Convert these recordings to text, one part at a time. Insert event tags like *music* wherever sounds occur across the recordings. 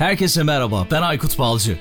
Herkese merhaba, ben Aykut Balcı.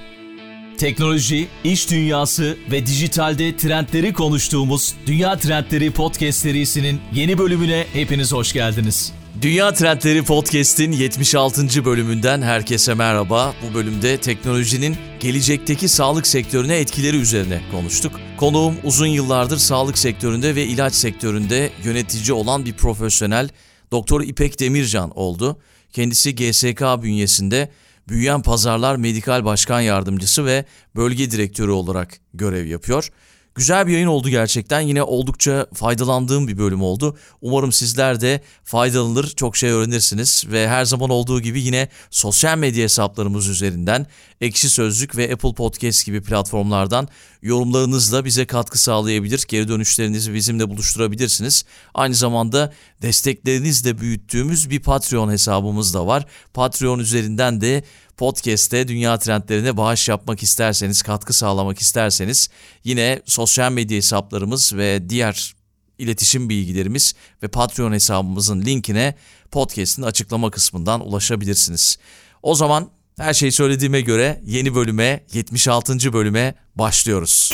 Teknoloji, iş dünyası ve dijitalde trendleri konuştuğumuz Dünya Trendleri Podcast serisinin yeni bölümüne hepiniz hoş geldiniz. Dünya Trendleri Podcast'in 76. bölümünden herkese merhaba. Bu bölümde teknolojinin gelecekteki sağlık sektörüne etkileri üzerine konuştuk. Konuğum uzun yıllardır sağlık sektöründe ve ilaç sektöründe yönetici olan bir profesyonel Doktor İpek Demircan oldu. Kendisi GSK bünyesinde Büyüyen Pazarlar Medikal Başkan Yardımcısı ve Bölge Direktörü olarak görev yapıyor. Güzel bir yayın oldu gerçekten. Yine oldukça faydalandığım bir bölüm oldu. Umarım sizler de faydalanır, çok şey öğrenirsiniz ve her zaman olduğu gibi yine sosyal medya hesaplarımız üzerinden Ekşi Sözlük ve Apple Podcast gibi platformlardan yorumlarınızla bize katkı sağlayabilir. Geri dönüşlerinizi bizimle buluşturabilirsiniz. Aynı zamanda desteklerinizle büyüttüğümüz bir Patreon hesabımız da var. Patreon üzerinden de podcast'te dünya trendlerine bağış yapmak isterseniz, katkı sağlamak isterseniz yine sosyal medya hesaplarımız ve diğer iletişim bilgilerimiz ve Patreon hesabımızın linkine podcast'in açıklama kısmından ulaşabilirsiniz. O zaman her şeyi söylediğime göre yeni bölüme, 76. bölüme başlıyoruz.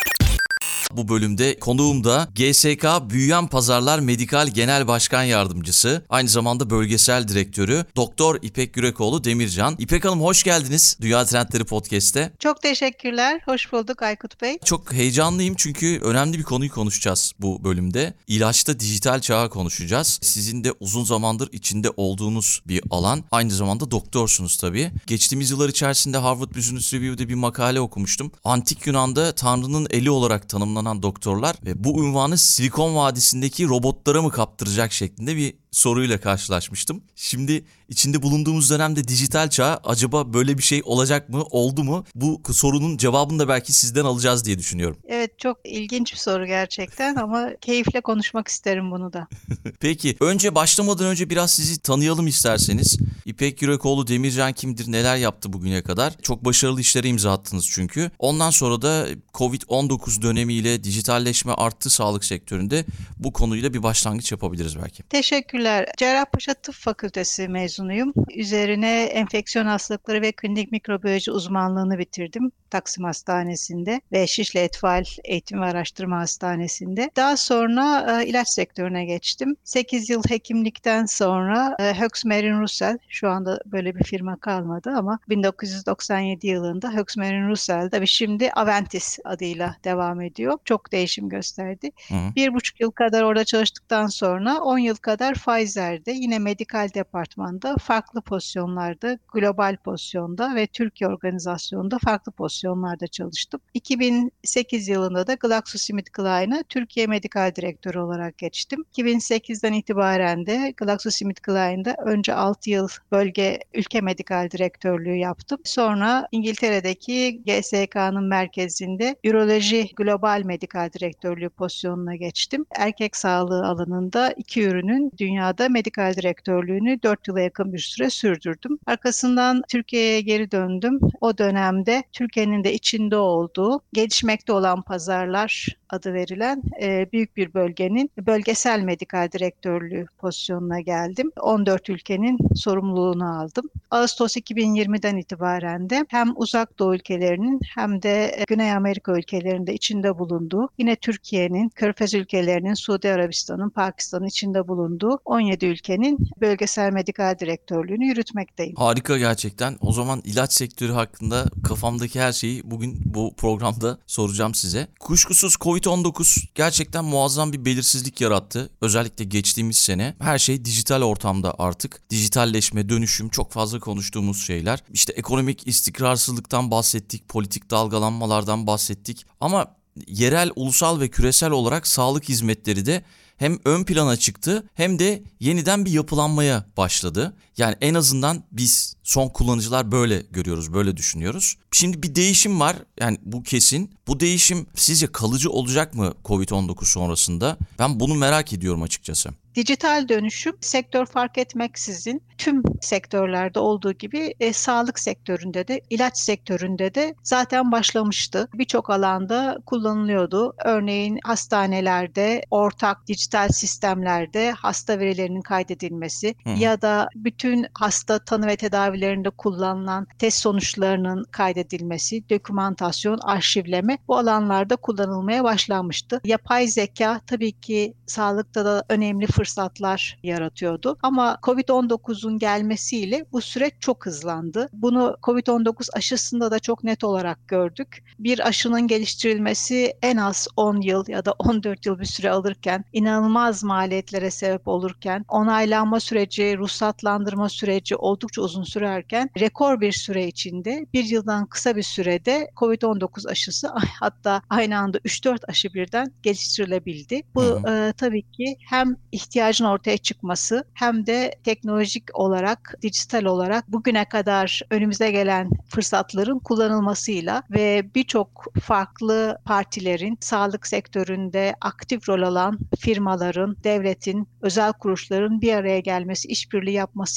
Bu bölümde konuğum da GSK Büyüyen Pazarlar Medikal Genel Başkan Yardımcısı, aynı zamanda bölgesel direktörü Doktor İpek Gürekoğlu Demircan. İpek Hanım hoş geldiniz Dünya Trendleri Podcast'te. Çok teşekkürler. Hoş bulduk Aykut Bey. Çok heyecanlıyım çünkü önemli bir konuyu konuşacağız bu bölümde. İlaçta dijital çağı konuşacağız. Sizin de uzun zamandır içinde olduğunuz bir alan. Aynı zamanda doktorsunuz tabii. Geçtiğimiz yıllar içerisinde Harvard Business Review'de bir makale okumuştum. Antik Yunan'da Tanrı'nın eli olarak tanımlanan doktorlar ve bu ünvanı Silikon Vadisi'ndeki robotlara mı kaptıracak şeklinde bir soruyla karşılaşmıştım. Şimdi içinde bulunduğumuz dönemde dijital çağ acaba böyle bir şey olacak mı, oldu mu? Bu sorunun cevabını da belki sizden alacağız diye düşünüyorum. Evet çok ilginç bir soru gerçekten ama *laughs* keyifle konuşmak isterim bunu da. Peki önce başlamadan önce biraz sizi tanıyalım isterseniz. İpek Yürekoğlu Demircan kimdir, neler yaptı bugüne kadar? Çok başarılı işlere imza attınız çünkü. Ondan sonra da Covid-19 dönemiyle dijitalleşme arttı sağlık sektöründe. Bu konuyla bir başlangıç yapabiliriz belki. Teşekkürler Teşekkürler. Cerrahpaşa Tıp Fakültesi mezunuyum. Üzerine enfeksiyon hastalıkları ve klinik mikrobiyoloji uzmanlığını bitirdim Taksim Hastanesi'nde ve Şişli Etfal Eğitim ve Araştırma Hastanesi'nde. Daha sonra e, ilaç sektörüne geçtim. 8 yıl hekimlikten sonra e, Höxmerin Russell, şu anda böyle bir firma kalmadı ama 1997 yılında Höxmerin Russell'da ve şimdi Aventis adıyla devam ediyor. Çok değişim gösterdi. Hı. Bir buçuk yıl kadar orada çalıştıktan sonra 10 yıl kadar Pfizer'de yine medikal departmanda farklı pozisyonlarda, global pozisyonda ve Türkiye organizasyonunda farklı pozisyonlarda çalıştım. 2008 yılında da GlaxoSmithKline'a Türkiye Medikal Direktörü olarak geçtim. 2008'den itibaren de GlaxoSmithKline'da önce 6 yıl bölge ülke medikal direktörlüğü yaptım. Sonra İngiltere'deki GSK'nın merkezinde Üroloji Global Medikal Direktörlüğü pozisyonuna geçtim. Erkek sağlığı alanında iki ürünün dünya dünyada medikal direktörlüğünü 4 yıla yakın bir süre sürdürdüm. Arkasından Türkiye'ye geri döndüm. O dönemde Türkiye'nin de içinde olduğu gelişmekte olan pazarlar adı verilen e, büyük bir bölgenin bölgesel medikal direktörlüğü pozisyonuna geldim. 14 ülkenin sorumluluğunu aldım. Ağustos 2020'den itibaren de hem uzak doğu ülkelerinin hem de Güney Amerika ülkelerinde içinde bulunduğu, yine Türkiye'nin, Körfez ülkelerinin, Suudi Arabistan'ın, Pakistan'ın içinde bulunduğu 17 ülkenin bölgesel medikal direktörlüğünü yürütmekteyim. Harika gerçekten. O zaman ilaç sektörü hakkında kafamdaki her şeyi bugün bu programda soracağım size. Kuşkusuz Covid-19 gerçekten muazzam bir belirsizlik yarattı. Özellikle geçtiğimiz sene. Her şey dijital ortamda artık. Dijitalleşme, dönüşüm çok fazla konuştuğumuz şeyler. İşte ekonomik istikrarsızlıktan bahsettik, politik dalgalanmalardan bahsettik. Ama yerel, ulusal ve küresel olarak sağlık hizmetleri de hem ön plana çıktı hem de yeniden bir yapılanmaya başladı. Yani en azından biz son kullanıcılar böyle görüyoruz, böyle düşünüyoruz. Şimdi bir değişim var. Yani bu kesin. Bu değişim sizce kalıcı olacak mı Covid-19 sonrasında? Ben bunu merak ediyorum açıkçası. Dijital dönüşüm sektör fark etmeksizin tüm sektörlerde olduğu gibi e, sağlık sektöründe de ilaç sektöründe de zaten başlamıştı. Birçok alanda kullanılıyordu. Örneğin hastanelerde ortak dijital sistemlerde hasta verilerinin kaydedilmesi Hı. ya da bütün bütün hasta tanı ve tedavilerinde kullanılan test sonuçlarının kaydedilmesi, dokümantasyon, arşivleme bu alanlarda kullanılmaya başlanmıştı. Yapay zeka tabii ki sağlıkta da önemli fırsatlar yaratıyordu ama COVID-19'un gelmesiyle bu süreç çok hızlandı. Bunu COVID-19 aşısında da çok net olarak gördük. Bir aşının geliştirilmesi en az 10 yıl ya da 14 yıl bir süre alırken, inanılmaz maliyetlere sebep olurken, onaylanma süreci, ruhsatlandırma süreci oldukça uzun sürerken rekor bir süre içinde bir yıldan kısa bir sürede COVID-19 aşısı hatta aynı anda 3-4 aşı birden geliştirilebildi. Bu e, tabii ki hem ihtiyacın ortaya çıkması hem de teknolojik olarak, dijital olarak bugüne kadar önümüze gelen fırsatların kullanılmasıyla ve birçok farklı partilerin sağlık sektöründe aktif rol alan firmaların, devletin, özel kuruluşların bir araya gelmesi, işbirliği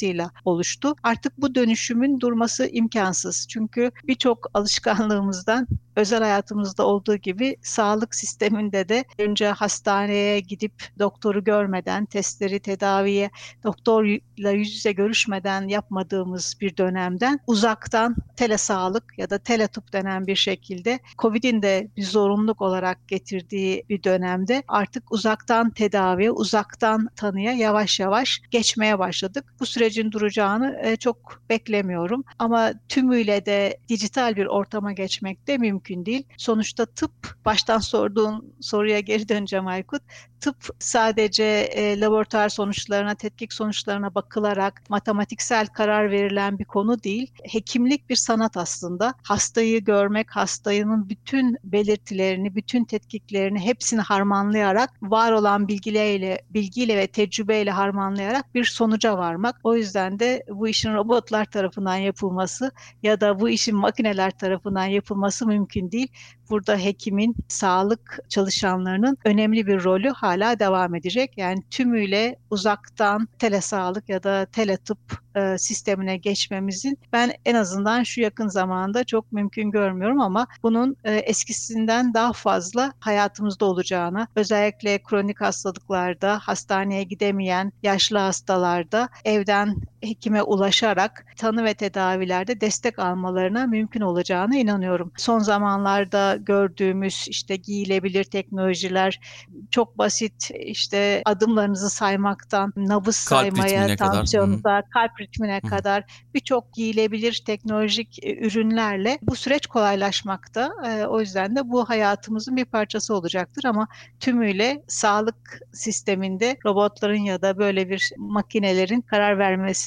yapmasıyla oluştu. Artık bu dönüşümün durması imkansız. Çünkü birçok alışkanlığımızdan özel hayatımızda olduğu gibi sağlık sisteminde de önce hastaneye gidip doktoru görmeden, testleri, tedaviye doktorla yüz yüze görüşmeden yapmadığımız bir dönemden uzaktan telesağlık ya da teletıp denen bir şekilde COVID'in de bir zorunluluk olarak getirdiği bir dönemde artık uzaktan tedavi, uzaktan tanıya yavaş yavaş geçmeye başladık. Bu sürecin duracağını çok beklemiyorum ama tümüyle de dijital bir ortama geçmek de mümkün değil. Sonuçta tıp, baştan sorduğun soruya geri döneceğim Aykut. Tıp sadece e, laboratuvar sonuçlarına, tetkik sonuçlarına bakılarak matematiksel karar verilen bir konu değil. Hekimlik bir sanat aslında. Hastayı görmek, hastanın bütün belirtilerini, bütün tetkiklerini hepsini harmanlayarak, var olan bilgiyle, bilgiyle ve tecrübeyle harmanlayarak bir sonuca varmak. O yüzden de bu işin robotlar tarafından yapılması ya da bu işin makineler tarafından yapılması mümkün değil. Burada hekimin, sağlık çalışanlarının önemli bir rolü hala devam edecek. Yani tümüyle uzaktan telesağlık ya da teletıp e, sistemine geçmemizin ben en azından şu yakın zamanda çok mümkün görmüyorum ama bunun e, eskisinden daha fazla hayatımızda olacağını, özellikle kronik hastalıklarda, hastaneye gidemeyen yaşlı hastalarda evden hekime ulaşarak tanı ve tedavilerde destek almalarına mümkün olacağına inanıyorum. Son zamanlarda gördüğümüz işte giyilebilir teknolojiler çok basit işte adımlarınızı saymaktan nabız kalp saymaya, tansiyonunuza, kalp ritmine Hı. kadar birçok giyilebilir teknolojik e, ürünlerle bu süreç kolaylaşmakta. E, o yüzden de bu hayatımızın bir parçası olacaktır ama tümüyle sağlık sisteminde robotların ya da böyle bir makinelerin karar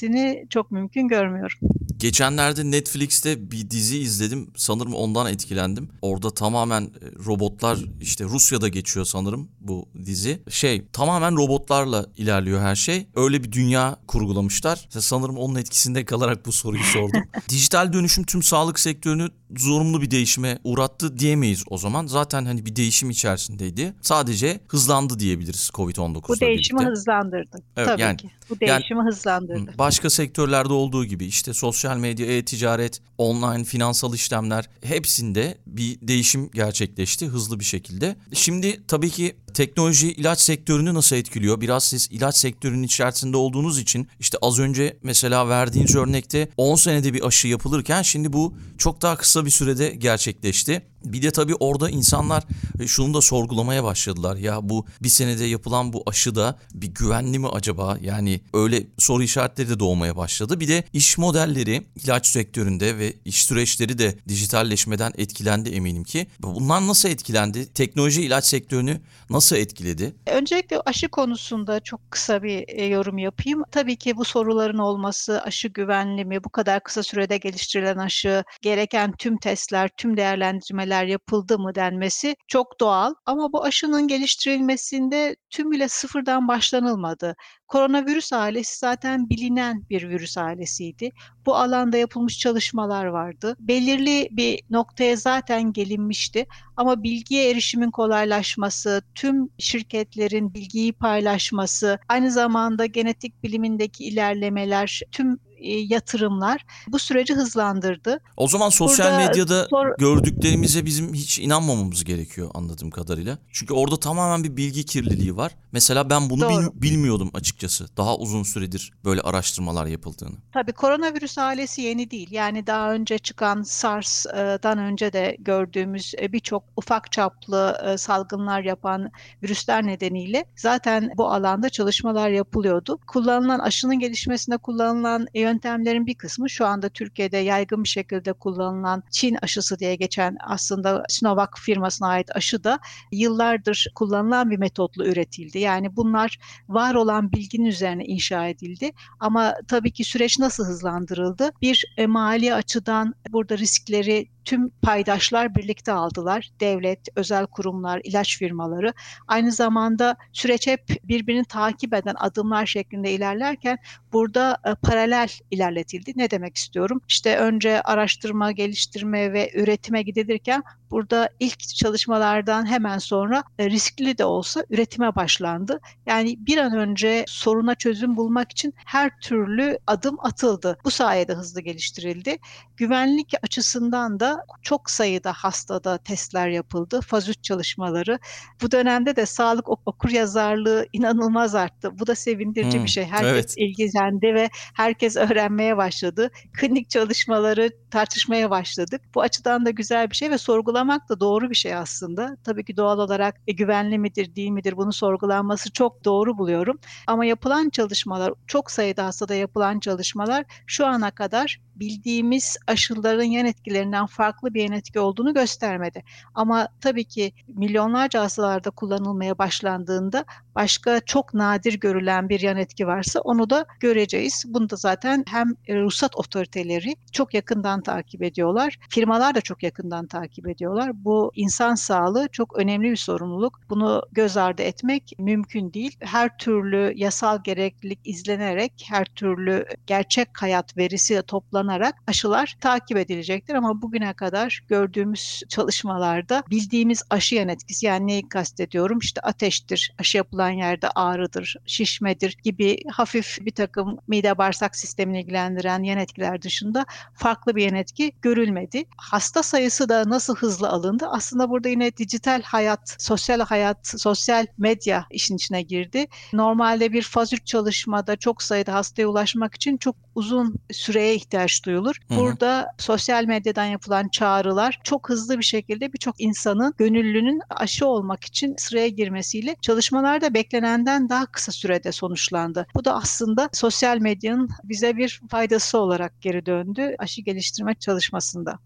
vermesini çok mümkün görmüyorum. Geçenlerde Netflix'te bir dizi izledim. Sanırım ondan etkilendim. Orada tamamen e, robotlar işte Rusya'da geçiyor sanırım bu dizi. Şey tamamen robotlarla ilerliyor her şey. Öyle bir dünya kurgulamışlar. Sanırım onun etkisinde kalarak bu soruyu sordum. *laughs* Dijital dönüşüm tüm sağlık sektörünü zorunlu bir değişime uğrattı diyemeyiz o zaman. Zaten hani bir değişim içerisindeydi. Sadece hızlandı diyebiliriz Covid-19'la Bu değişimi birlikte. hızlandırdı. Evet, Tabii yani, ki. Bu değişimi yani, hızlandırdı. Başka sektörlerde olduğu gibi işte sosyal medya, e-ticaret, online finansal işlemler hepsinde bir değişim gerçekleşti hızlı bir şekilde. Şimdi tabii ki teknoloji ilaç sektörünü nasıl etkiliyor? Biraz siz ilaç sektörünün içerisinde olduğunuz için işte az önce mesela verdiğiniz örnekte 10 senede bir aşı yapılırken şimdi bu çok daha kısa bir sürede gerçekleşti. Bir de tabii orada insanlar e, şunu da sorgulamaya başladılar. Ya bu bir senede yapılan bu aşı da bir güvenli mi acaba? Yani öyle soru işaretleri de doğmaya başladı. Bir de iş modelleri ilaç sektöründe ve iş süreçleri de dijitalleşmeden etkilendi eminim ki. Bunlar nasıl etkilendi? Teknoloji ilaç sektörünü nasıl etkiledi? Öncelikle aşı konusunda çok kısa bir e, yorum yapayım. Tabii ki bu soruların olması, aşı güvenli mi, bu kadar kısa sürede geliştirilen aşı, gereken tüm testler, tüm değerlendirmeler denemeler yapıldı mı denmesi çok doğal ama bu aşının geliştirilmesinde tümüyle sıfırdan başlanılmadı. Koronavirüs ailesi zaten bilinen bir virüs ailesiydi. Bu alanda yapılmış çalışmalar vardı. Belirli bir noktaya zaten gelinmişti ama bilgiye erişimin kolaylaşması, tüm şirketlerin bilgiyi paylaşması, aynı zamanda genetik bilimindeki ilerlemeler, tüm yatırımlar bu süreci hızlandırdı. O zaman sosyal Burada medyada sor... gördüklerimize bizim hiç inanmamamız gerekiyor anladığım kadarıyla. Çünkü orada tamamen bir bilgi kirliliği var Mesela ben bunu bil- bilmiyordum açıkçası. Daha uzun süredir böyle araştırmalar yapıldığını. Tabii koronavirüs ailesi yeni değil. Yani daha önce çıkan SARS'dan önce de gördüğümüz e, birçok ufak çaplı e, salgınlar yapan virüsler nedeniyle zaten bu alanda çalışmalar yapılıyordu. Kullanılan aşının gelişmesinde kullanılan yöntemlerin bir kısmı şu anda Türkiye'de yaygın bir şekilde kullanılan Çin aşısı diye geçen aslında Sinovac firmasına ait aşı da yıllardır kullanılan bir metotla üretildi. Yani bunlar var olan bilginin üzerine inşa edildi. Ama tabii ki süreç nasıl hızlandırıldı? Bir e, mali açıdan burada riskleri tüm paydaşlar birlikte aldılar. Devlet, özel kurumlar, ilaç firmaları. Aynı zamanda süreç hep birbirini takip eden adımlar şeklinde ilerlerken burada e, paralel ilerletildi. Ne demek istiyorum? İşte önce araştırma, geliştirme ve üretime gidilirken burada ilk çalışmalardan hemen sonra e, riskli de olsa üretime başlandı. Yani bir an önce soruna çözüm bulmak için her türlü adım atıldı. Bu sayede hızlı geliştirildi. Güvenlik açısından da çok sayıda hastada testler yapıldı. Faz 3 çalışmaları. Bu dönemde de sağlık ok- okur yazarlığı inanılmaz arttı. Bu da sevindirici Hmm, bir şey. Herkes evet. ilgilendi ve herkes öğrenmeye başladı. Klinik çalışmaları tartışmaya başladık. Bu açıdan da güzel bir şey ve sorgulamak da doğru bir şey aslında. Tabii ki doğal olarak e, güvenli midir değil midir bunu sorgulanması çok doğru buluyorum. Ama yapılan çalışmalar, çok sayıda hastada yapılan çalışmalar şu ana kadar bildiğimiz aşıların yan etkilerinden farklı bir yan etki olduğunu göstermedi. Ama tabii ki milyonlarca hastalarda kullanılmaya başlandığında başka çok nadir görülen bir yan etki varsa onu da göreceğiz. Bunu da zaten hem e, ruhsat otoriteleri çok yakından takip ediyorlar. Firmalar da çok yakından takip ediyorlar. Bu insan sağlığı çok önemli bir sorumluluk. Bunu göz ardı etmek mümkün değil. Her türlü yasal gereklilik izlenerek, her türlü gerçek hayat verisi toplanarak aşılar takip edilecektir. Ama bugüne kadar gördüğümüz çalışmalarda bildiğimiz aşı yan etkisi yani neyi kastediyorum? İşte ateştir, aşı yapılan yerde ağrıdır, şişmedir gibi hafif bir takım mide bağırsak sistemini ilgilendiren yan etkiler dışında farklı bir yan etki görülmedi. Hasta sayısı da nasıl hızlı alındı? Aslında burada yine dijital hayat, sosyal hayat, sosyal medya işin içine girdi. Normalde bir faz 3 çalışmada çok sayıda hastaya ulaşmak için çok uzun süreye ihtiyaç duyulur. Hı hı. Burada sosyal medyadan yapılan çağrılar çok hızlı bir şekilde birçok insanın gönüllünün aşı olmak için sıraya girmesiyle çalışmalarda beklenenden daha kısa sürede sonuçlandı. Bu da aslında sosyal medyanın bize bir faydası olarak geri döndü aşı geliştirme çalışmasında.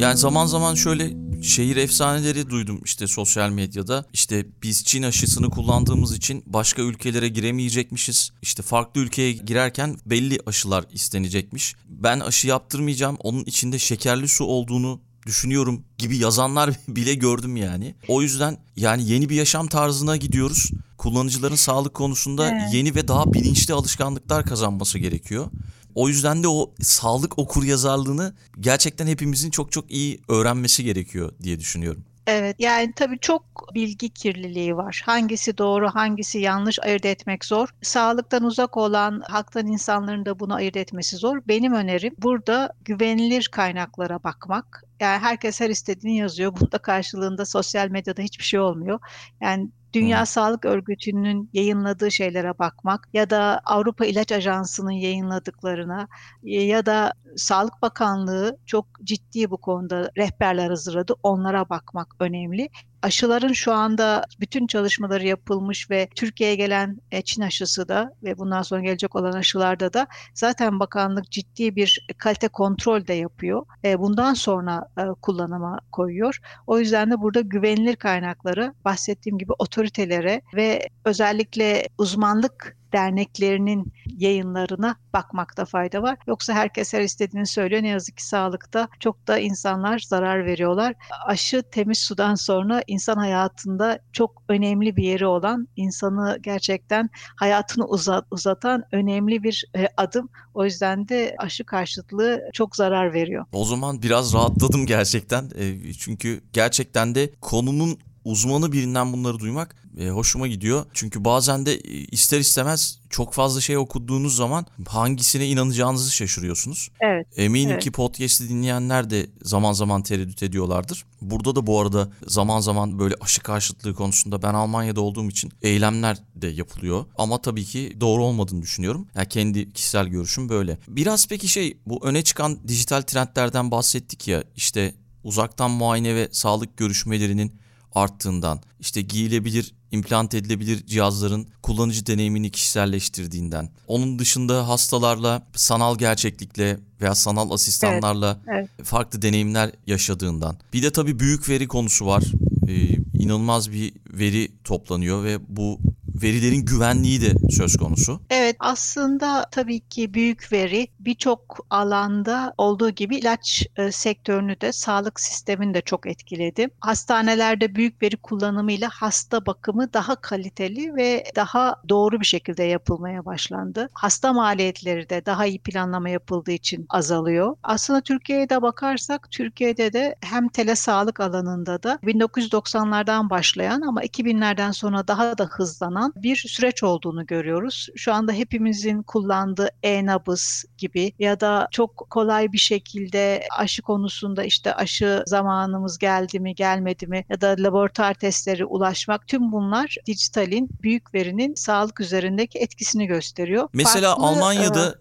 Yani zaman zaman şöyle şehir efsaneleri duydum işte sosyal medyada. İşte biz Çin aşısını kullandığımız için başka ülkelere giremeyecekmişiz. İşte farklı ülkeye girerken belli aşılar istenecekmiş. Ben aşı yaptırmayacağım. Onun içinde şekerli su olduğunu düşünüyorum gibi yazanlar *laughs* bile gördüm yani. O yüzden yani yeni bir yaşam tarzına gidiyoruz. Kullanıcıların sağlık konusunda Evet. yeni ve daha bilinçli alışkanlıklar kazanması gerekiyor. O yüzden de o sağlık okur yazarlığını gerçekten hepimizin çok çok iyi öğrenmesi gerekiyor diye düşünüyorum. Evet yani tabii çok bilgi kirliliği var. Hangisi doğru, hangisi yanlış ayırt etmek zor. Sağlıktan uzak olan halktan insanların da bunu ayırt etmesi zor. Benim önerim burada güvenilir kaynaklara bakmak. Yani herkes her istediğini yazıyor. Bunda karşılığında sosyal medyada hiçbir şey olmuyor. Yani Dünya Hı. Sağlık Örgütü'nün yayınladığı şeylere bakmak ya da Avrupa İlaç Ajansı'nın yayınladıklarına ya da Sağlık Bakanlığı çok ciddi bu konuda rehberler hazırladı. Onlara bakmak önemli. Aşıların şu anda bütün çalışmaları yapılmış ve Türkiye'ye gelen e, Çin aşısı da ve bundan sonra gelecek olan aşılarda da zaten bakanlık ciddi bir kalite kontrol de yapıyor. E, Bundan sonra e, kullanıma koyuyor. O yüzden de burada güvenilir kaynakları bahsettiğim gibi otoritelere ve özellikle uzmanlık derneklerinin yayınlarına bakmakta fayda var. Yoksa herkes her istediğini söylüyor. Ne yazık ki sağlıkta çok da insanlar zarar veriyorlar. Aşı temiz sudan sonra insan hayatında çok önemli bir yeri olan, insanı gerçekten hayatını uzat, uzatan önemli bir e, adım. O yüzden de aşı karşıtlığı çok zarar veriyor. O zaman biraz rahatladım gerçekten. E, çünkü gerçekten de konunun uzmanı birinden bunları duymak e, hoşuma gidiyor. Çünkü bazen de e, ister istemez çok fazla şey okuduğunuz zaman hangisine inanacağınızı şaşırıyorsunuz. Evet. Eminim evet. ki podcast'i dinleyenler de zaman zaman tereddüt ediyorlardır. Burada da bu arada zaman zaman böyle aşı karşıtlığı konusunda ben Almanya'da olduğum için eylemler de yapılıyor. Ama tabii ki doğru olmadığını düşünüyorum. Yani kendi kişisel görüşüm böyle. Biraz peki şey bu öne çıkan dijital trendlerden bahsettik ya işte uzaktan muayene ve sağlık görüşmelerinin arttığından, işte giyilebilir, implant edilebilir cihazların kullanıcı deneyimini kişiselleştirdiğinden, onun dışında hastalarla sanal gerçeklikle veya sanal asistanlarla evet, evet. farklı deneyimler yaşadığından. Bir de tabii büyük veri konusu var. Ee, inanılmaz bir veri toplanıyor ve bu verilerin güvenliği de söz konusu. Evet aslında tabii ki büyük veri birçok alanda olduğu gibi ilaç e, sektörünü de sağlık sistemini de çok etkiledi. Hastanelerde büyük veri kullanımıyla hasta bakımı daha kaliteli ve daha doğru bir şekilde yapılmaya başlandı. Hasta maliyetleri de daha iyi planlama yapıldığı için azalıyor. Aslında Türkiye'de bakarsak Türkiye'de de hem telesağlık alanında da 1990'lardan başlayan ama 2000'lerden sonra daha da hızlanan bir süreç olduğunu görüyoruz. Şu anda hepimizin kullandığı e-nabız gibi ya da çok kolay bir şekilde aşı konusunda işte aşı zamanımız geldi mi gelmedi mi ya da laboratuvar testleri ulaşmak tüm bunlar dijitalin büyük verinin sağlık üzerindeki etkisini gösteriyor. Mesela Farklı, Almanya'da e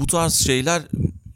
bu tarz şeyler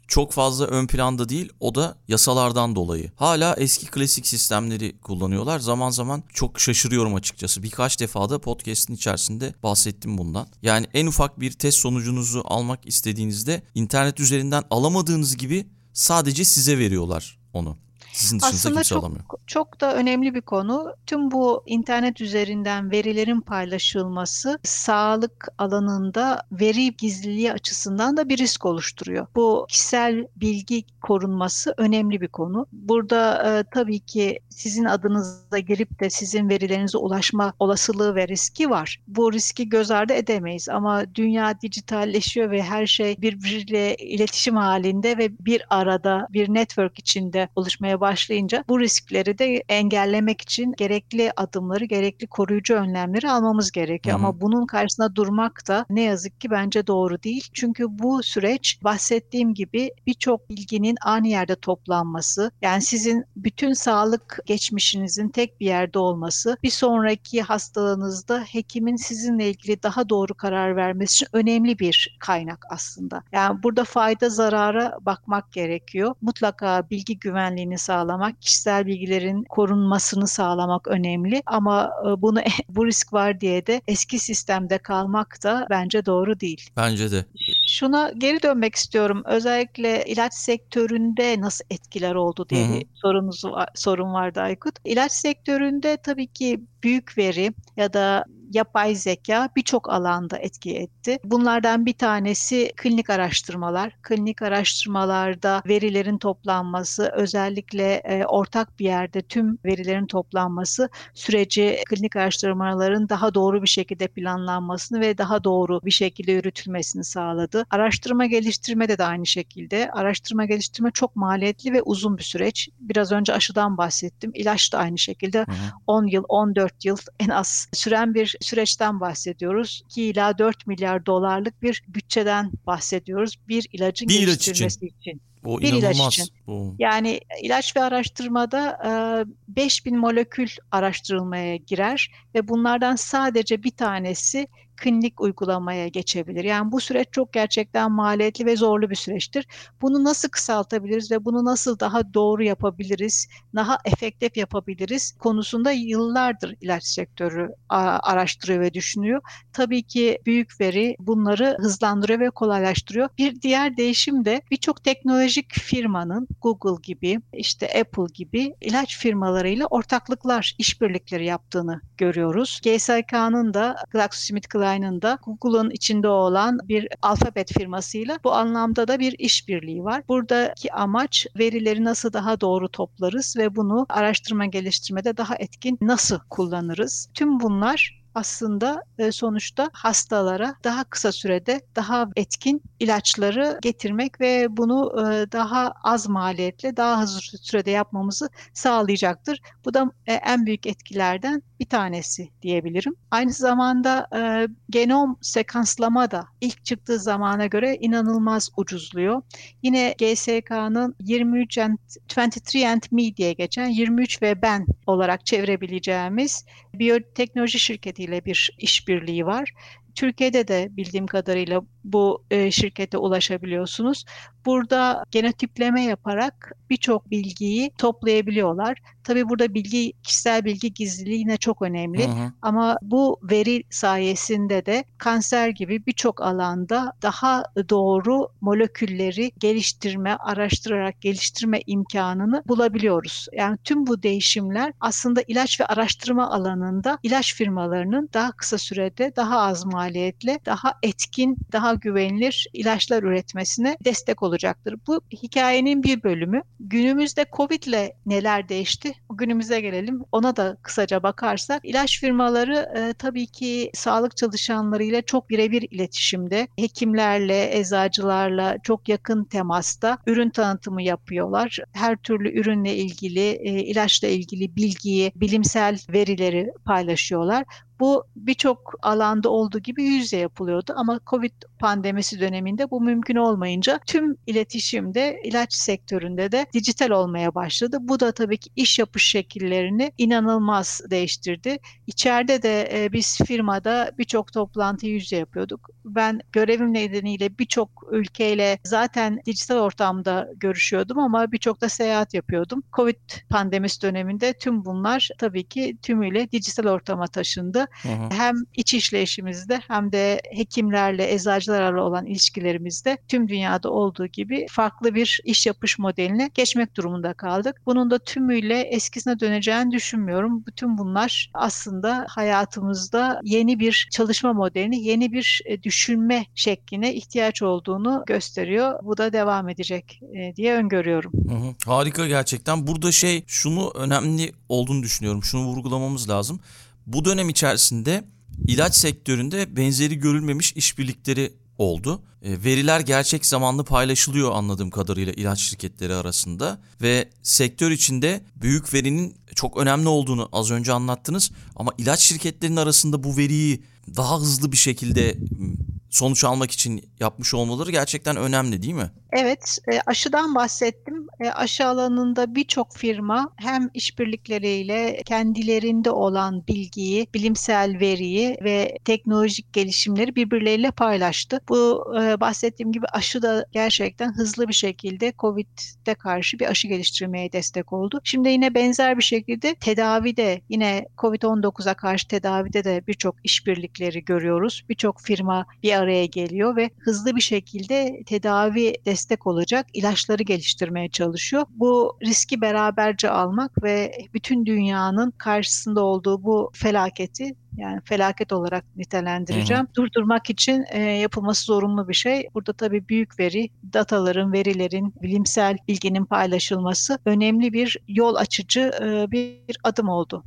çok fazla ön planda değil o da yasalardan dolayı. Hala eski klasik sistemleri kullanıyorlar. Zaman zaman çok şaşırıyorum açıkçası. Birkaç defa da podcast'in içerisinde bahsettim bundan. Yani en ufak bir test sonucunuzu almak istediğinizde internet üzerinden alamadığınız gibi sadece size veriyorlar onu. Sizin dışınızda Aslında kimse çok, alamıyor. Çok da önemli bir konu. Tüm bu internet üzerinden verilerin paylaşılması sağlık alanında veri gizliliği açısından da bir risk oluşturuyor. Bu kişisel bilgi korunması önemli bir konu. Burada e, tabii ki sizin adınıza girip de sizin verilerinize ulaşma olasılığı ve riski var. Bu riski göz ardı edemeyiz ama dünya dijitalleşiyor ve her şey birbiriyle iletişim halinde ve bir arada bir network içinde oluşmaya başlayınca bu riskleri de engellemek için gerekli adımları, gerekli koruyucu önlemleri almamız gerekiyor. Hı hı. Ama bunun karşısında durmak da ne yazık ki bence doğru değil. Çünkü bu süreç bahsettiğim gibi birçok bilginin aynı yerde toplanması, yani sizin bütün sağlık geçmişinizin tek bir yerde olması, bir sonraki hastalığınızda hekimin sizinle ilgili daha doğru karar vermesi için önemli bir kaynak aslında. Yani burada fayda zarara bakmak gerekiyor. Mutlaka bilgi güvenliğini sağlamak, kişisel bilgilerin korunmasını sağlamak önemli ama e, bunu bu risk var diye de eski sistemde kalmak da bence doğru değil. Bence de. Şuna geri dönmek istiyorum. Özellikle ilaç sektöründe nasıl etkiler oldu diye bir sorunuz sorun vardı Aykut. İlaç sektöründe tabii ki büyük veri ya da yapay zeka birçok alanda etki etti. Bunlardan bir tanesi klinik araştırmalar. Klinik araştırmalarda verilerin toplanması, özellikle e, ortak bir yerde tüm verilerin toplanması süreci klinik araştırmaların daha doğru bir şekilde planlanmasını ve daha doğru bir şekilde yürütülmesini sağladı. Araştırma geliştirme de, de aynı şekilde. Araştırma geliştirme çok maliyetli ve uzun bir süreç. Biraz önce aşıdan bahsettim. İlaç da aynı şekilde hı hı. 10 yıl, 14 yıl en az süren bir süreçten bahsediyoruz. 2 ila 4 milyar dolarlık bir bütçeden bahsediyoruz. Bir ilacın bir geliştirilmesi ilaç için. için. O bir inanılmaz. ilaç için. O. Yani ilaç ve araştırmada e, 5000 molekül araştırılmaya girer ve bunlardan sadece bir tanesi klinik uygulamaya geçebilir. Yani bu süreç çok gerçekten maliyetli ve zorlu bir süreçtir. Bunu nasıl kısaltabiliriz ve bunu nasıl daha doğru yapabiliriz, daha efektif yapabiliriz konusunda yıllardır ilaç sektörü araştırıyor ve düşünüyor. Tabii ki büyük veri bunları hızlandırıyor ve kolaylaştırıyor. Bir diğer değişim de birçok teknolojik firmanın Google gibi, işte Apple gibi ilaç firmalarıyla ortaklıklar, işbirlikleri yaptığını görüyoruz. GSK'nın da GlaxoSmithKline Line'ın da Google'ın içinde olan bir alfabet firmasıyla bu anlamda da bir işbirliği var. Buradaki amaç verileri nasıl daha doğru toplarız ve bunu araştırma geliştirmede daha etkin nasıl kullanırız? Tüm bunlar aslında e, sonuçta hastalara daha kısa sürede daha etkin ilaçları getirmek ve bunu e, daha az maliyetle daha hızlı sürede yapmamızı sağlayacaktır. Bu da e, en büyük etkilerden bir tanesi diyebilirim. Aynı zamanda genom sekanslama da ilk çıktığı zamana göre inanılmaz ucuzluyor. Yine GSK'nın 23 and 23 and Me diye geçen 23 ve ben olarak çevirebileceğimiz biyoteknoloji şirketiyle bir işbirliği var. Türkiye'de de bildiğim kadarıyla bu e, şirkete ulaşabiliyorsunuz. Burada genotipleme yaparak birçok bilgiyi toplayabiliyorlar. Tabii burada bilgi, kişisel bilgi gizliliği yine çok önemli. Hı hı. Ama bu veri sayesinde de kanser gibi birçok alanda daha doğru molekülleri geliştirme, araştırarak geliştirme imkanını bulabiliyoruz. Yani tüm bu değişimler aslında ilaç ve araştırma alanında ilaç firmalarının daha kısa sürede, daha az maliyetle, daha etkin, daha güvenilir ilaçlar üretmesine destek olacaktır. Bu hikayenin bir bölümü. Günümüzde Covid ile neler değişti? Günümüze gelelim. Ona da kısaca bakarsak ilaç firmaları e, tabii ki sağlık çalışanlarıyla çok birebir iletişimde, hekimlerle, eczacılarla çok yakın temasta ürün tanıtımı yapıyorlar. Her türlü ürünle ilgili, e, ilaçla ilgili bilgiyi, bilimsel verileri paylaşıyorlar. Bu birçok alanda olduğu gibi yüzde yapılıyordu ama Covid pandemisi döneminde bu mümkün olmayınca tüm iletişimde ilaç sektöründe de dijital olmaya başladı. Bu da tabii ki iş yapış şekillerini inanılmaz değiştirdi. İçeride de e, biz firmada birçok toplantı yüzde yapıyorduk. Ben görevim nedeniyle birçok ülkeyle zaten dijital ortamda görüşüyordum ama birçok da seyahat yapıyordum. Covid pandemisi döneminde tüm bunlar tabii ki tümüyle dijital ortama taşındı. Hı hı. Hem iç işleyişimizde hem de hekimlerle, eczacılarla olan ilişkilerimizde tüm dünyada olduğu gibi farklı bir iş yapış modeline geçmek durumunda kaldık. Bunun da tümüyle eskisine döneceğini düşünmüyorum. Bütün bunlar aslında hayatımızda yeni bir çalışma modelini, yeni bir e, düşünme şekline ihtiyaç olduğunu gösteriyor. Bu da devam edecek e, diye öngörüyorum. Hı hı. Harika gerçekten. Burada şey şunu önemli olduğunu düşünüyorum. Şunu vurgulamamız lazım. Bu dönem içerisinde ilaç sektöründe benzeri görülmemiş işbirlikleri oldu. E, veriler gerçek zamanlı paylaşılıyor anladığım kadarıyla ilaç şirketleri arasında ve sektör içinde büyük verinin çok önemli olduğunu az önce anlattınız ama ilaç şirketlerinin arasında bu veriyi daha hızlı bir şekilde sonuç almak için yapmış olmaları gerçekten önemli değil mi? Evet, e, aşıdan bahsettim. E, aşı alanında birçok firma hem işbirlikleriyle kendilerinde olan bilgiyi, bilimsel veriyi ve teknolojik gelişimleri birbirleriyle paylaştı. Bu e, bahsettiğim gibi aşı da gerçekten hızlı bir şekilde COVID'de karşı bir aşı geliştirmeye destek oldu. Şimdi yine benzer bir şekilde tedavide yine COVID-19'a karşı tedavide de birçok işbirlikleri görüyoruz. Birçok firma bir araya geliyor ve hızlı bir şekilde tedavi destek olacak ilaçları geliştirmeye çalışıyor. Bu riski beraberce almak ve bütün dünyanın karşısında olduğu bu felaketi yani felaket olarak nitelendireceğim. Hı hı. Durdurmak için e, yapılması zorunlu bir şey. Burada tabii büyük veri, dataların, verilerin, bilimsel bilginin paylaşılması önemli bir yol açıcı e, bir adım oldu.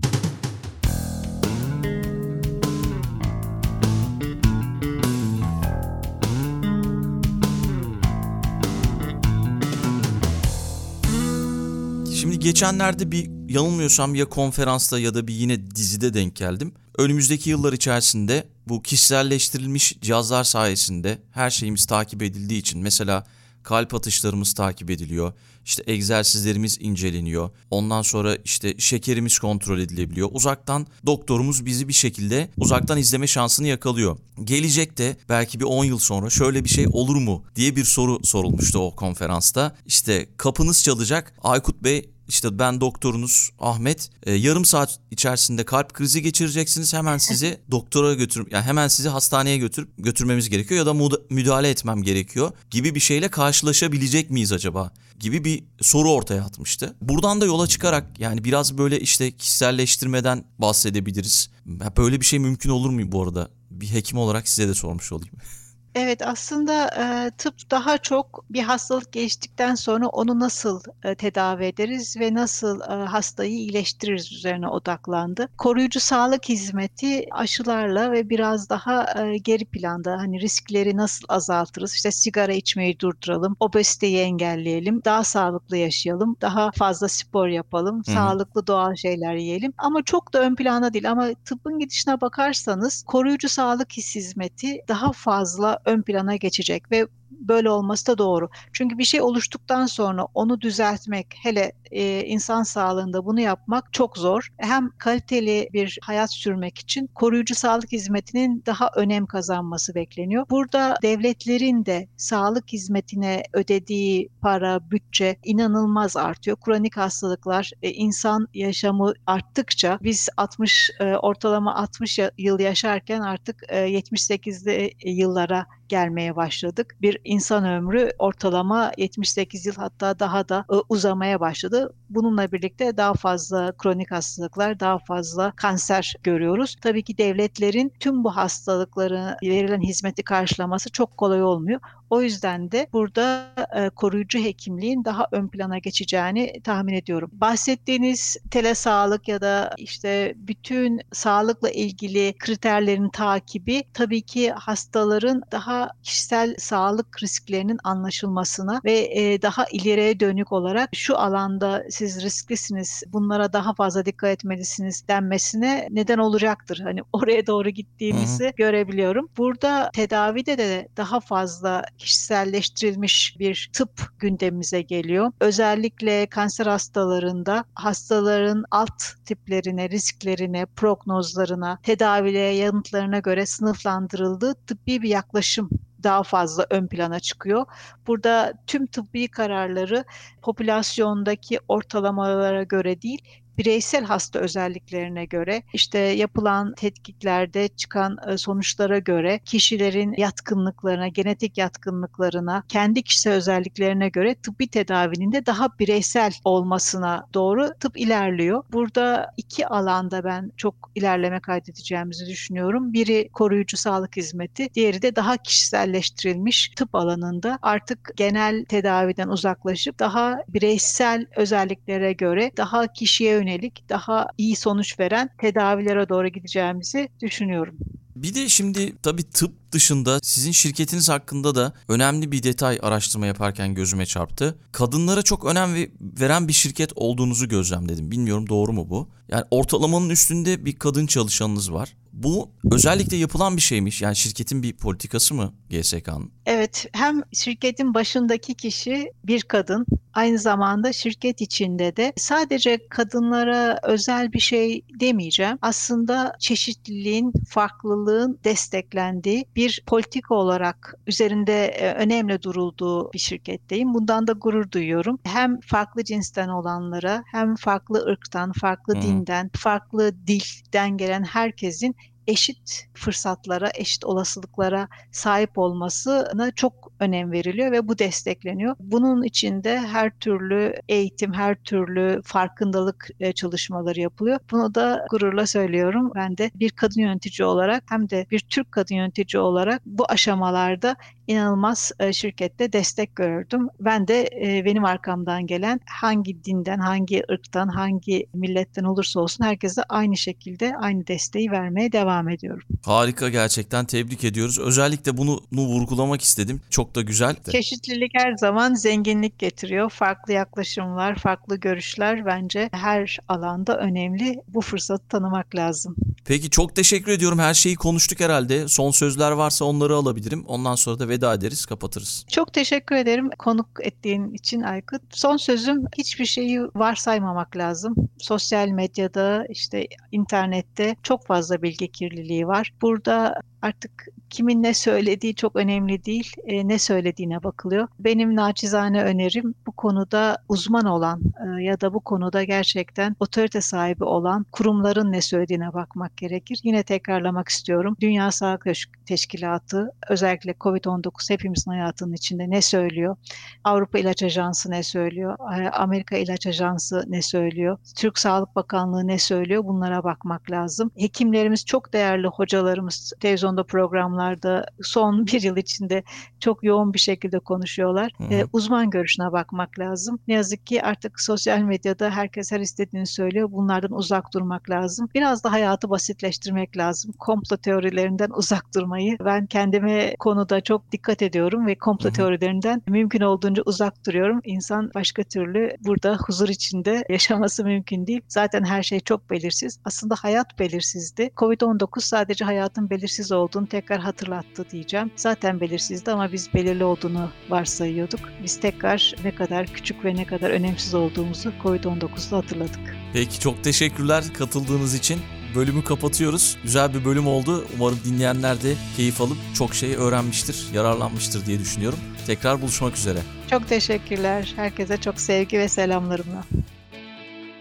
Geçenlerde bir yanılmıyorsam ya konferansta ya da bir yine dizide denk geldim. Önümüzdeki yıllar içerisinde bu kişiselleştirilmiş cihazlar sayesinde her şeyimiz takip edildiği için mesela kalp atışlarımız takip ediliyor. İşte egzersizlerimiz inceleniyor. Ondan sonra işte şekerimiz kontrol edilebiliyor. Uzaktan doktorumuz bizi bir şekilde uzaktan izleme şansını yakalıyor. Gelecekte belki bir 10 yıl sonra şöyle bir şey olur mu diye bir soru sorulmuştu o konferansta. İşte kapınız çalacak. Aykut Bey işte ben doktorunuz Ahmet e, yarım saat içerisinde kalp krizi geçireceksiniz hemen sizi doktora götür yani hemen sizi hastaneye götürüp götürmemiz gerekiyor ya da müdahale etmem gerekiyor gibi bir şeyle karşılaşabilecek miyiz acaba gibi bir soru ortaya atmıştı. Buradan da yola çıkarak yani biraz böyle işte kişiselleştirmeden bahsedebiliriz. Böyle bir şey mümkün olur mu bu arada? Bir hekim olarak size de sormuş olayım. *laughs* Evet aslında e, tıp daha çok bir hastalık geçtikten sonra onu nasıl e, tedavi ederiz ve nasıl e, hastayı iyileştiririz üzerine odaklandı. Koruyucu sağlık hizmeti aşılarla ve biraz daha e, geri planda hani riskleri nasıl azaltırız? İşte sigara içmeyi durduralım, obeziteyi engelleyelim, daha sağlıklı yaşayalım, daha fazla spor yapalım, Hı hı. sağlıklı doğal şeyler yiyelim. Ama çok da ön plana değil ama tıbbın gidişine bakarsanız koruyucu sağlık hizmeti daha fazla ön plana geçecek ve böyle olması da doğru. Çünkü bir şey oluştuktan sonra onu düzeltmek, hele e, insan sağlığında bunu yapmak çok zor. Hem kaliteli bir hayat sürmek için koruyucu sağlık hizmetinin daha önem kazanması bekleniyor. Burada devletlerin de sağlık hizmetine ödediği para, bütçe inanılmaz artıyor. Kronik hastalıklar, e, insan yaşamı arttıkça biz 60 e, ortalama 60 ya- yıl yaşarken artık e, 78'li yıllara gelmeye başladık. Bir insan ömrü ortalama 78 yıl hatta daha da e, uzamaya başladı. Bununla birlikte daha fazla kronik hastalıklar, daha fazla kanser görüyoruz. Tabii ki devletlerin tüm bu hastalıkları verilen hizmeti karşılaması çok kolay olmuyor. O yüzden de burada e, koruyucu hekimliğin daha ön plana geçeceğini tahmin ediyorum. Bahsettiğiniz telesağlık ya da işte bütün sağlıkla ilgili kriterlerin takibi tabii ki hastaların daha kişisel sağlık risklerinin anlaşılmasına ve e, daha ileriye dönük olarak şu alanda siz risklisiniz, bunlara daha fazla dikkat etmelisiniz denmesine neden olacaktır. Hani oraya doğru gittiğimizi görebiliyorum. Burada tedavide de daha fazla kişiselleştirilmiş bir tıp gündemimize geliyor. Özellikle kanser hastalarında hastaların alt tiplerine, risklerine, prognozlarına, tedavilere, yanıtlarına göre sınıflandırıldığı tıbbi bir yaklaşım daha fazla ön plana çıkıyor. Burada tüm tıbbi kararları popülasyondaki ortalamalara göre değil, bireysel hasta özelliklerine göre işte yapılan tetkiklerde çıkan e, sonuçlara göre kişilerin yatkınlıklarına, genetik yatkınlıklarına, kendi kişisel özelliklerine göre tıbbi tedavinin de daha bireysel olmasına doğru tıp ilerliyor. Burada iki alanda ben çok ilerleme kaydedeceğimizi düşünüyorum. Biri koruyucu sağlık hizmeti, diğeri de daha kişiselleştirilmiş tıp alanında artık genel tedaviden uzaklaşıp daha bireysel özelliklere göre daha kişiye yönelik daha iyi sonuç veren tedavilere doğru gideceğimizi düşünüyorum. Bir de şimdi tabii tıp dışında sizin şirketiniz hakkında da önemli bir detay araştırma yaparken gözüme çarptı. Kadınlara çok önem ve- veren bir şirket olduğunuzu gözlemledim. Bilmiyorum doğru mu bu? Yani ortalamanın üstünde bir kadın çalışanınız var. Bu özellikle yapılan bir şeymiş. Yani şirketin bir politikası mı GSK'nın? Evet, hem şirketin başındaki kişi bir kadın, aynı zamanda şirket içinde de sadece kadınlara özel bir şey demeyeceğim. Aslında çeşitliliğin, farklılığın desteklendiği bir politika olarak üzerinde e, önemli durulduğu bir şirketteyim. Bundan da gurur duyuyorum. Hem farklı cinsten olanlara, hem farklı ırktan, farklı hı. dinden, farklı dilden gelen herkesin eşit fırsatlara, eşit olasılıklara sahip olmasına çok önem veriliyor ve bu destekleniyor. Bunun içinde her türlü eğitim, her türlü farkındalık e, çalışmaları yapılıyor. Bunu da gururla söylüyorum. Ben de bir kadın yönetici olarak hem de bir Türk kadın yönetici olarak bu aşamalarda inanılmaz e, şirkette destek gördüm. Ben de e, benim arkamdan gelen hangi dinden, hangi ırktan, hangi milletten olursa olsun herkese aynı şekilde aynı desteği vermeye devam ediyorum. Harika gerçekten tebrik ediyoruz. Özellikle bunu, bunu vurgulamak istedim. Çok da güzel. Çeşitlilik her zaman zenginlik getiriyor. Farklı yaklaşımlar, farklı görüşler bence her alanda önemli. Bu fırsatı tanımak lazım. Peki çok teşekkür ediyorum. Her şeyi konuştuk herhalde. Son sözler varsa onları alabilirim. Ondan sonra da veda ederiz, kapatırız. Çok teşekkür ederim konuk ettiğin için Aykut. Son sözüm hiçbir şeyi varsaymamak lazım. Sosyal medyada işte internette çok fazla bilgi kirliliği var. Burada artık kimin ne söylediği çok önemli değil. E, ne söylediğine bakılıyor. Benim naçizane önerim bu konuda uzman olan e, ya da bu konuda gerçekten otorite sahibi olan kurumların ne söylediğine bakmak gerekir. Yine tekrarlamak istiyorum. Dünya Sağlık Teş- Teşkilatı özellikle COVID-19 hepimizin hayatının içinde ne söylüyor? Avrupa İlaç Ajansı ne söylüyor? Amerika İlaç Ajansı ne söylüyor? Türk Sağlık Bakanlığı ne söylüyor? Bunlara bakmak lazım. Hekimlerimiz çok değerli hocalarımız, televizyon televizyonda programlarda son *laughs* bir yıl içinde çok yoğun bir şekilde konuşuyorlar. Hı. E, uzman görüşüne bakmak lazım. Ne yazık ki artık sosyal medyada herkes her istediğini söylüyor. Bunlardan uzak durmak lazım. Biraz da hayatı basitleştirmek lazım. Komplo teorilerinden *laughs* uzak durmayı ben kendime konuda çok dikkat ediyorum ve komplo Hı teorilerinden mümkün olduğunca uzak duruyorum. İnsan başka türlü burada huzur içinde *laughs* yaşaması mümkün değil. Zaten her şey çok belirsiz. Aslında hayat belirsizdi. Covid-19 sadece hayatın belirsiz olduğunu tekrar hatırlattı diyeceğim. Zaten belirsizdi ama biz belirli olduğunu varsayıyorduk. Biz tekrar ne kadar küçük ve ne kadar önemsiz olduğumuzu Covid-19'da hatırladık. Peki çok teşekkürler katıldığınız için. Bölümü kapatıyoruz. Güzel bir bölüm oldu. Umarım dinleyenler de keyif alıp çok şey öğrenmiştir, yararlanmıştır diye düşünüyorum. Tekrar buluşmak üzere. Çok teşekkürler. Herkese çok sevgi ve selamlarımla.